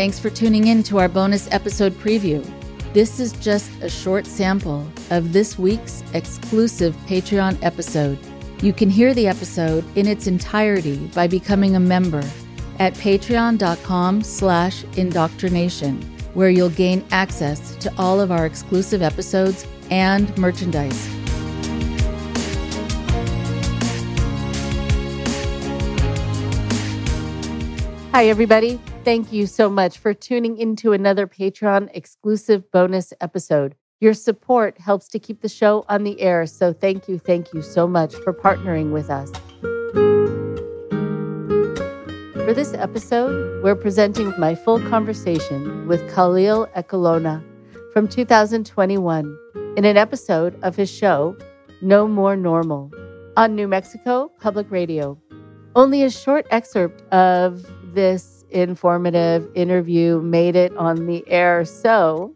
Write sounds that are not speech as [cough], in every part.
Thanks for tuning in to our bonus episode preview. This is just a short sample of this week's exclusive Patreon episode. You can hear the episode in its entirety by becoming a member at patreon.com slash indoctrination, where you'll gain access to all of our exclusive episodes and merchandise. Hi, everybody. Thank you so much for tuning into another Patreon exclusive bonus episode. Your support helps to keep the show on the air, so thank you, thank you so much for partnering with us. For this episode, we're presenting my full conversation with Khalil Ekulona from 2021 in an episode of his show, No More Normal, on New Mexico Public Radio. Only a short excerpt of this informative interview made it on the air, so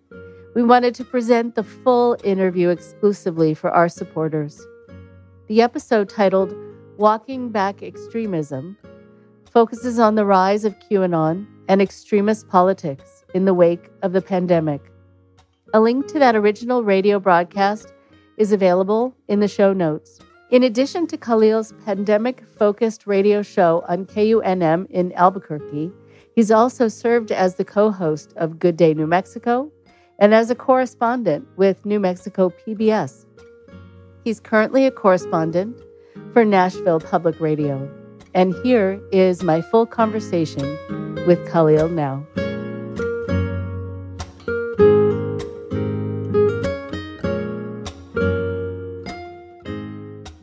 we wanted to present the full interview exclusively for our supporters. The episode titled Walking Back Extremism focuses on the rise of QAnon and extremist politics in the wake of the pandemic. A link to that original radio broadcast is available in the show notes. In addition to Khalil's pandemic focused radio show on KUNM in Albuquerque, he's also served as the co host of Good Day New Mexico and as a correspondent with New Mexico PBS. He's currently a correspondent for Nashville Public Radio. And here is my full conversation with Khalil now.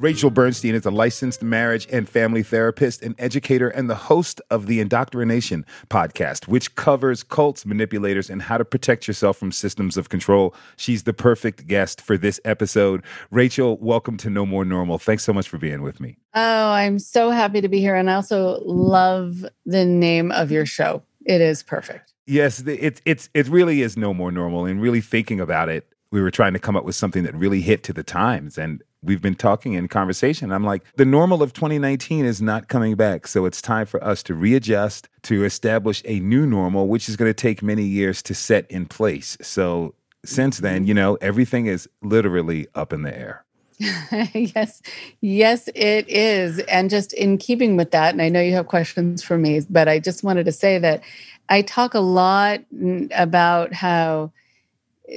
Rachel Bernstein is a licensed marriage and family therapist, an educator, and the host of the Indoctrination podcast, which covers cults, manipulators, and how to protect yourself from systems of control. She's the perfect guest for this episode. Rachel, welcome to No More Normal. Thanks so much for being with me. Oh, I'm so happy to be here. And I also love the name of your show. It is perfect. Yes, it, it's, it really is No More Normal. And really thinking about it, we were trying to come up with something that really hit to the times. And we've been talking in conversation. I'm like, the normal of 2019 is not coming back. So it's time for us to readjust, to establish a new normal, which is going to take many years to set in place. So since then, you know, everything is literally up in the air. [laughs] yes, yes, it is. And just in keeping with that, and I know you have questions for me, but I just wanted to say that I talk a lot about how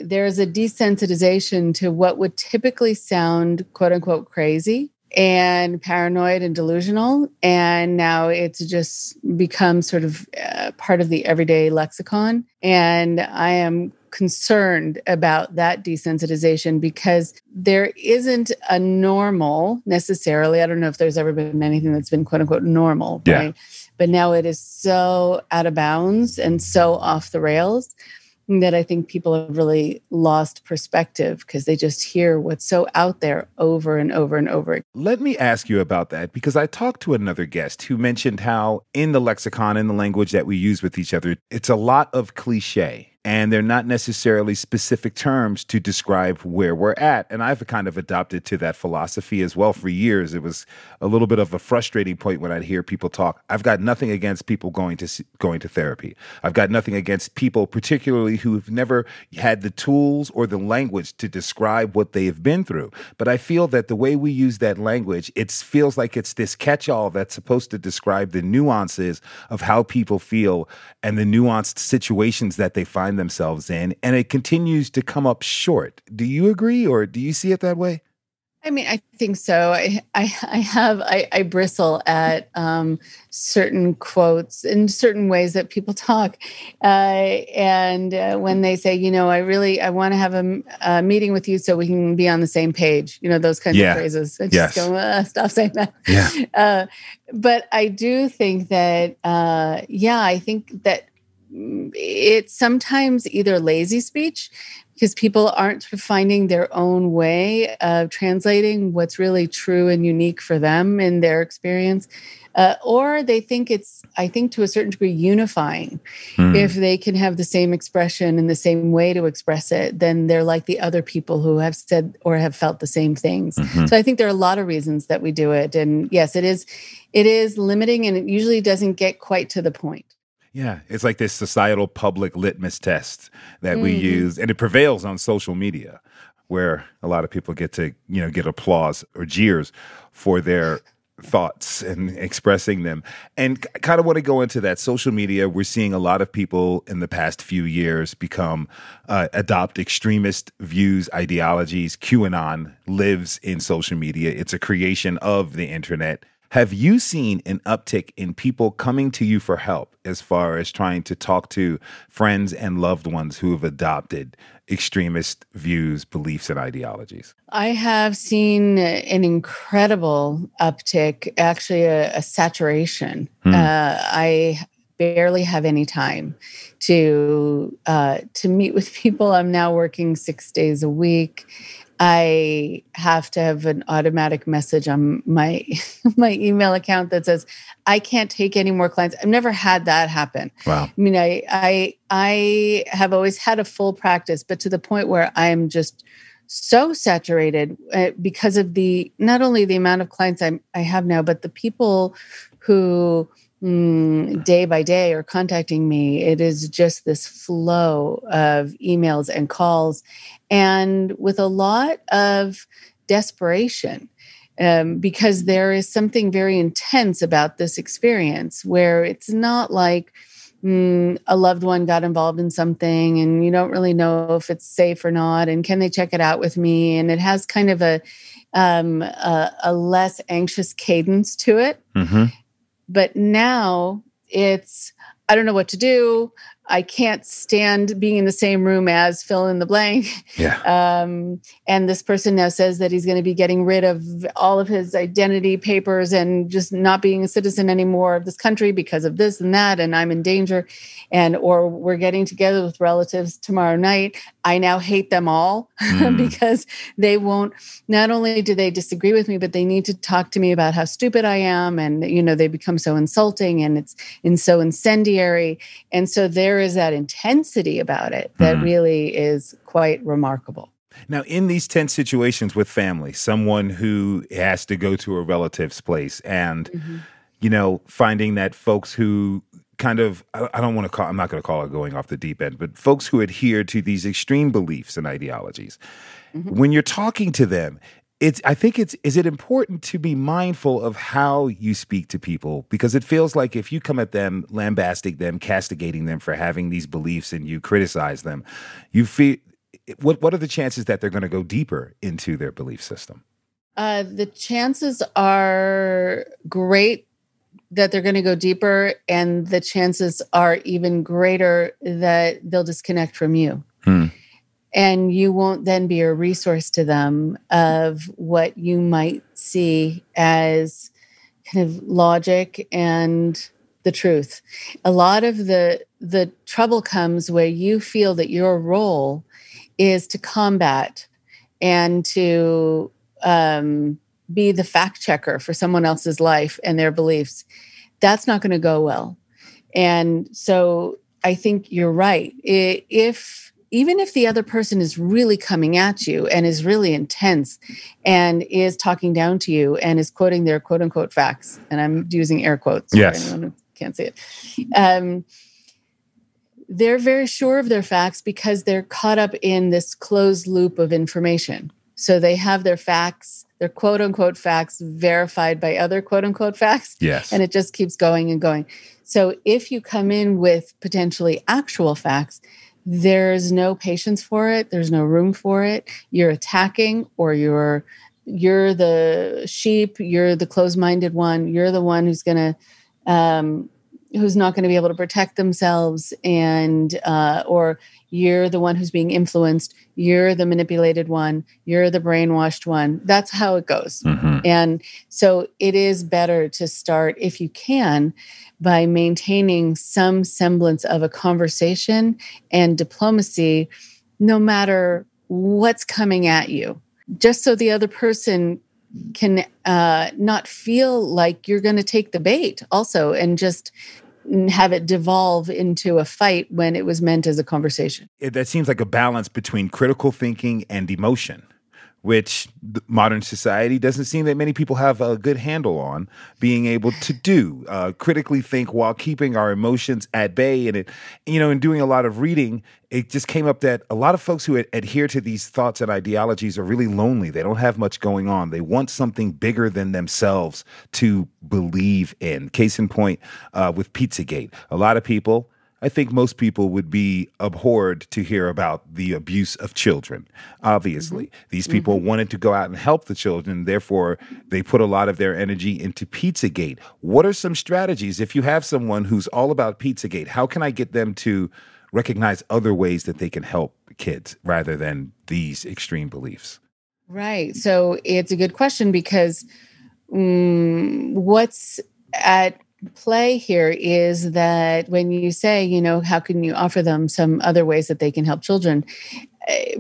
there's a desensitization to what would typically sound quote unquote crazy and paranoid and delusional. And now it's just become sort of uh, part of the everyday lexicon. And I am concerned about that desensitization because there isn't a normal necessarily. I don't know if there's ever been anything that's been quote unquote normal, yeah. right? But now it is so out of bounds and so off the rails that I think people have really lost perspective because they just hear what's so out there over and over and over. Let me ask you about that because I talked to another guest who mentioned how in the lexicon, in the language that we use with each other, it's a lot of cliche and they're not necessarily specific terms to describe where we're at. And I've kind of adopted to that philosophy as well for years. It was a little bit of a frustrating point when I'd hear people talk. I've got nothing against people going to going to therapy. I've got nothing against people, particularly who've never had the tools or the language to describe what they have been through. But I feel that the way we use that language, it feels like it's this catch-all that's supposed to describe the nuances of how people feel and the nuanced situations that they find find themselves in, and it continues to come up short. Do you agree, or do you see it that way? I mean, I think so. I, I, I have, I, I bristle at um, certain quotes in certain ways that people talk, uh, and uh, when they say, you know, I really, I want to have a, a, meeting with you so we can be on the same page. You know, those kinds yeah. of phrases. I just yes. go, uh, stop saying that. Yeah. Uh, but I do think that, uh, yeah, I think that it's sometimes either lazy speech because people aren't finding their own way of translating what's really true and unique for them in their experience. Uh, or they think it's, I think, to a certain degree, unifying. Mm. If they can have the same expression and the same way to express it, then they're like the other people who have said or have felt the same things. Mm-hmm. So I think there are a lot of reasons that we do it. And yes, it is, it is limiting, and it usually doesn't get quite to the point. Yeah, it's like this societal public litmus test that we mm-hmm. use, and it prevails on social media, where a lot of people get to you know get applause or jeers for their thoughts and expressing them. And I kind of want to go into that social media. We're seeing a lot of people in the past few years become uh, adopt extremist views, ideologies. QAnon lives in social media. It's a creation of the internet. Have you seen an uptick in people coming to you for help as far as trying to talk to friends and loved ones who have adopted extremist views, beliefs, and ideologies? I have seen an incredible uptick, actually, a, a saturation. Hmm. Uh, I barely have any time to uh, to meet with [laughs] people. I'm now working six days a week, I have to have an automatic message on my [laughs] my email account that says I can't take any more clients. I've never had that happen. Wow. I mean, I I I have always had a full practice, but to the point where I'm just so saturated uh, because of the not only the amount of clients I I have now, but the people who mm, day by day or contacting me. It is just this flow of emails and calls, and with a lot of desperation. Um, because there is something very intense about this experience where it's not like mm, a loved one got involved in something and you don't really know if it's safe or not and can they check it out with me and it has kind of a um, a, a, less anxious cadence to it mm-hmm. But now it's, I don't know what to do. I can't stand being in the same room as fill in the blank. Yeah. [laughs] Um, and this person now says that he's going to be getting rid of all of his identity papers and just not being a citizen anymore of this country because of this and that. And I'm in danger. And, or we're getting together with relatives tomorrow night. I now hate them all [laughs] mm. because they won't, not only do they disagree with me, but they need to talk to me about how stupid I am. And, you know, they become so insulting and it's and so incendiary. And so they're there is that intensity about it that mm-hmm. really is quite remarkable. Now, in these tense situations with family, someone who has to go to a relative's place and, mm-hmm. you know, finding that folks who kind of, I don't want to call, I'm not going to call it going off the deep end, but folks who adhere to these extreme beliefs and ideologies, mm-hmm. when you're talking to them, it's i think it's is it important to be mindful of how you speak to people? Because it feels like if you come at them lambasting them castigating them for having these beliefs and you criticize them you feel what what are the chances that they're going to go deeper into their belief system? Uh, the chances are great that they're going to go deeper and the chances are even greater that they'll disconnect from you. Hmm and you won't then be a resource to them of what you might see as kind of logic and the truth. A lot of the the trouble comes where you feel that your role is to combat and to um, be the fact checker for someone else's life and their beliefs. That's not going to go well. And so i think you're right. If even if the other person is really coming at you and is really intense and is talking down to you and is quoting their quote unquote facts, and I'm using air quotes yes. for anyone who can't see it. Um, they're very sure of their facts because they're caught up in this closed loop of information. So they have their facts, their quote unquote facts verified by other quote unquote facts. Yes. And it just keeps going and going. So if you come in with potentially actual facts, there's no patience for it. There's no room for it. You're attacking or you're you're the sheep. You're the closed-minded one. You're the one who's going to um, who's not going to be able to protect themselves and uh, or you're the one who's being influenced you're the manipulated one you're the brainwashed one that's how it goes mm-hmm. and so it is better to start if you can by maintaining some semblance of a conversation and diplomacy no matter what's coming at you just so the other person can uh, not feel like you're going to take the bait also and just have it devolve into a fight when it was meant as a conversation. It, that seems like a balance between critical thinking and emotion which modern society doesn't seem that many people have a good handle on being able to do. Uh, critically think while keeping our emotions at bay. And it, you know, in doing a lot of reading, it just came up that a lot of folks who adhere to these thoughts and ideologies are really lonely. They don't have much going on. They want something bigger than themselves to believe in. Case in point, uh, with Pizzagate, a lot of people I think most people would be abhorred to hear about the abuse of children. Obviously, mm-hmm. these people mm-hmm. wanted to go out and help the children. Therefore, they put a lot of their energy into Pizzagate. What are some strategies if you have someone who's all about Pizzagate? How can I get them to recognize other ways that they can help kids rather than these extreme beliefs? Right. So it's a good question because um, what's at play here is that when you say, you know, how can you offer them some other ways that they can help children? Eh,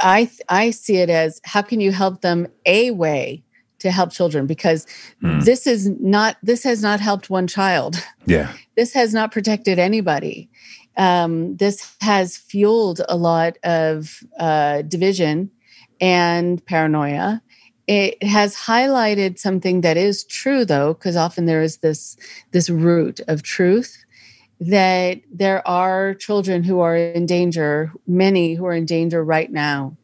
I I see it as how can you help them a way to help children because mm. this is not this has not helped one child. Yeah. This has not protected anybody. Um, this has fueled a lot of uh, division and paranoia it has highlighted something that is true though because often there is this this root of truth that there are children who are in danger many who are in danger right now.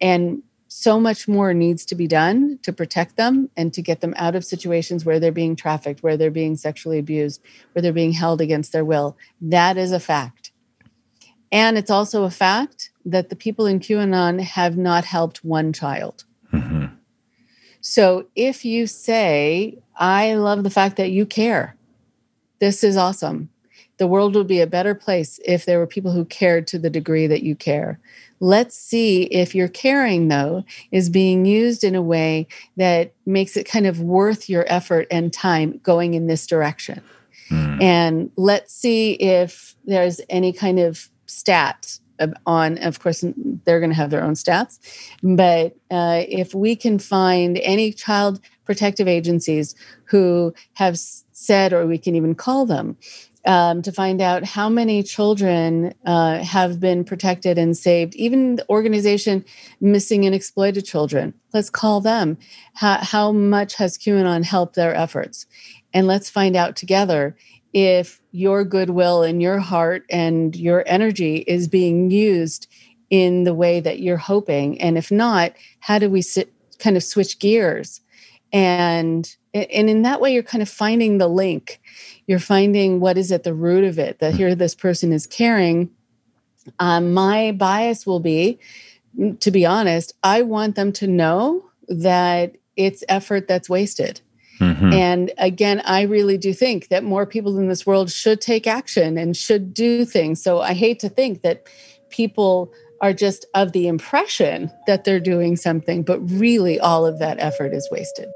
And so much more needs to be done to protect them and to get them out of situations where they're being trafficked where they're being sexually abused where they're being held against their will. That is a fact. And it's also a fact that the people in qanon have not helped one child. Mm-hmm so if you say, I love the fact that you care, this is awesome. The world would be a better place if there were people who cared to the degree that you care. Let's see if your caring, though, is being used in a way that makes it kind of worth your effort and time going in this direction. Mm. And let's see if there's any kind of stat on of course they're going to have their own stats. But uh, if we can find any child protective agencies who have said or we can even call them um, to find out how many children uh, have been protected and saved even the organization missing and exploited children let's call them. How, how much has qanon helped their efforts? And let's find out together if your goodwill and your heart and your energy is being used in the way that you're hoping? And if not how do we sit, kind of switch gears? And and in that way you're kind of finding the link. You're finding what is at the root of it that here this person is caring. Um, my bias will be to be honest i want them to know that it's effort that's wasted Mm-hmm. And again, I really do think that more people in this world should take action and should do things. So I hate to think that people are just of the impression that they're doing something, but really all of that effort is wasted.